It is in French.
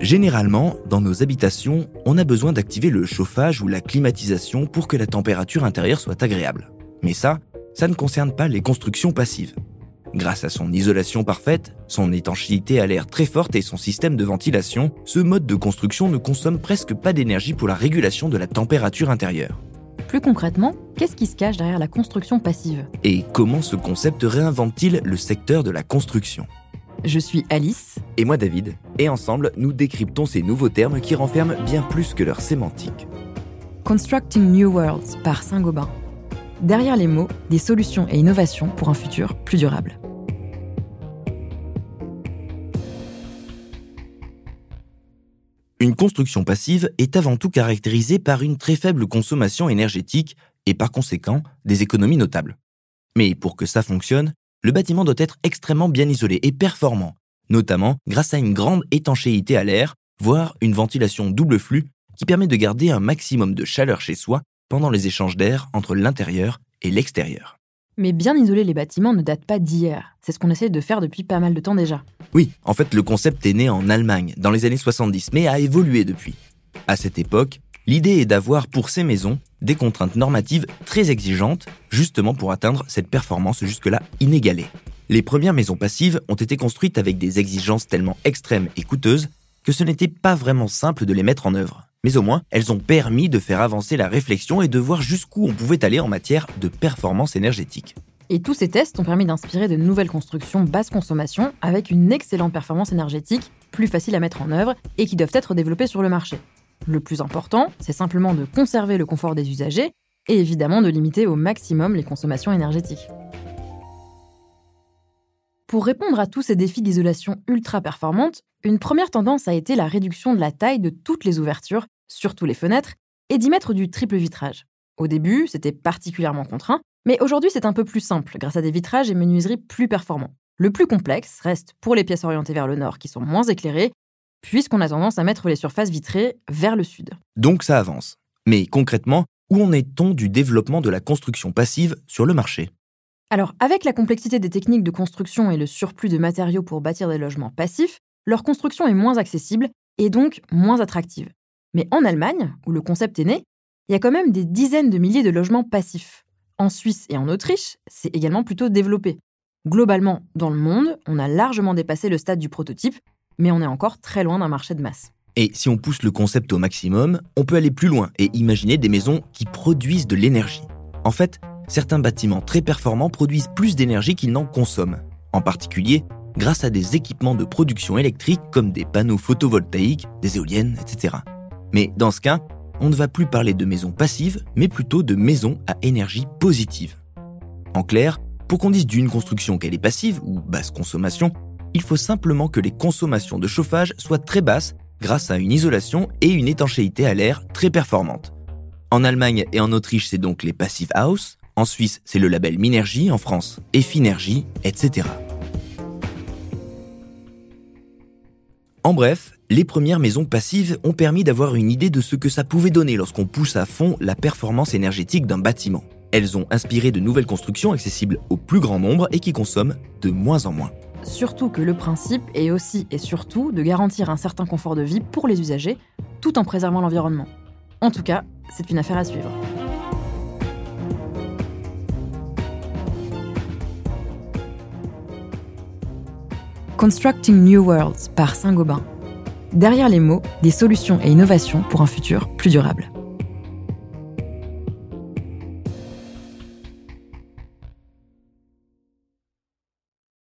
Généralement, dans nos habitations, on a besoin d'activer le chauffage ou la climatisation pour que la température intérieure soit agréable. Mais ça, ça ne concerne pas les constructions passives. Grâce à son isolation parfaite, son étanchéité à l'air très forte et son système de ventilation, ce mode de construction ne consomme presque pas d'énergie pour la régulation de la température intérieure. Plus concrètement, qu'est-ce qui se cache derrière la construction passive? Et comment ce concept réinvente-t-il le secteur de la construction? Je suis Alice. Et moi David, et ensemble nous décryptons ces nouveaux termes qui renferment bien plus que leur sémantique. Constructing New Worlds par Saint-Gobain. Derrière les mots, des solutions et innovations pour un futur plus durable. Une construction passive est avant tout caractérisée par une très faible consommation énergétique et par conséquent des économies notables. Mais pour que ça fonctionne, le bâtiment doit être extrêmement bien isolé et performant, notamment grâce à une grande étanchéité à l'air, voire une ventilation double flux qui permet de garder un maximum de chaleur chez soi pendant les échanges d'air entre l'intérieur et l'extérieur. Mais bien isoler les bâtiments ne date pas d'hier. C'est ce qu'on essaie de faire depuis pas mal de temps déjà. Oui, en fait, le concept est né en Allemagne dans les années 70, mais a évolué depuis. À cette époque, l'idée est d'avoir pour ces maisons des contraintes normatives très exigeantes, justement pour atteindre cette performance jusque-là inégalée. Les premières maisons passives ont été construites avec des exigences tellement extrêmes et coûteuses que ce n'était pas vraiment simple de les mettre en œuvre. Mais au moins, elles ont permis de faire avancer la réflexion et de voir jusqu'où on pouvait aller en matière de performance énergétique. Et tous ces tests ont permis d'inspirer de nouvelles constructions basse consommation avec une excellente performance énergétique, plus facile à mettre en œuvre et qui doivent être développées sur le marché. Le plus important, c'est simplement de conserver le confort des usagers et évidemment de limiter au maximum les consommations énergétiques. Pour répondre à tous ces défis d'isolation ultra performante, une première tendance a été la réduction de la taille de toutes les ouvertures, surtout les fenêtres, et d'y mettre du triple vitrage. Au début, c'était particulièrement contraint, mais aujourd'hui c'est un peu plus simple grâce à des vitrages et menuiseries plus performants. Le plus complexe reste pour les pièces orientées vers le nord qui sont moins éclairées, puisqu'on a tendance à mettre les surfaces vitrées vers le sud. Donc ça avance. Mais concrètement, où en est-on du développement de la construction passive sur le marché? Alors, avec la complexité des techniques de construction et le surplus de matériaux pour bâtir des logements passifs, leur construction est moins accessible et donc moins attractive. Mais en Allemagne, où le concept est né, il y a quand même des dizaines de milliers de logements passifs. En Suisse et en Autriche, c'est également plutôt développé. Globalement, dans le monde, on a largement dépassé le stade du prototype, mais on est encore très loin d'un marché de masse. Et si on pousse le concept au maximum, on peut aller plus loin et imaginer des maisons qui produisent de l'énergie. En fait, certains bâtiments très performants produisent plus d'énergie qu'ils n'en consomment, en particulier grâce à des équipements de production électrique comme des panneaux photovoltaïques, des éoliennes, etc. Mais dans ce cas, on ne va plus parler de maisons passives, mais plutôt de maisons à énergie positive. En clair, pour qu'on dise d'une construction qu'elle est passive ou basse consommation, il faut simplement que les consommations de chauffage soient très basses grâce à une isolation et une étanchéité à l'air très performantes. En Allemagne et en Autriche, c'est donc les Passive House, en Suisse, c'est le label Minergie, en France, Effinergie, etc. En bref, les premières maisons passives ont permis d'avoir une idée de ce que ça pouvait donner lorsqu'on pousse à fond la performance énergétique d'un bâtiment. Elles ont inspiré de nouvelles constructions accessibles au plus grand nombre et qui consomment de moins en moins. Surtout que le principe est aussi et surtout de garantir un certain confort de vie pour les usagers, tout en préservant l'environnement. En tout cas, c'est une affaire à suivre. Constructing New Worlds par Saint-Gobain. Derrière les mots, des solutions et innovations pour un futur plus durable.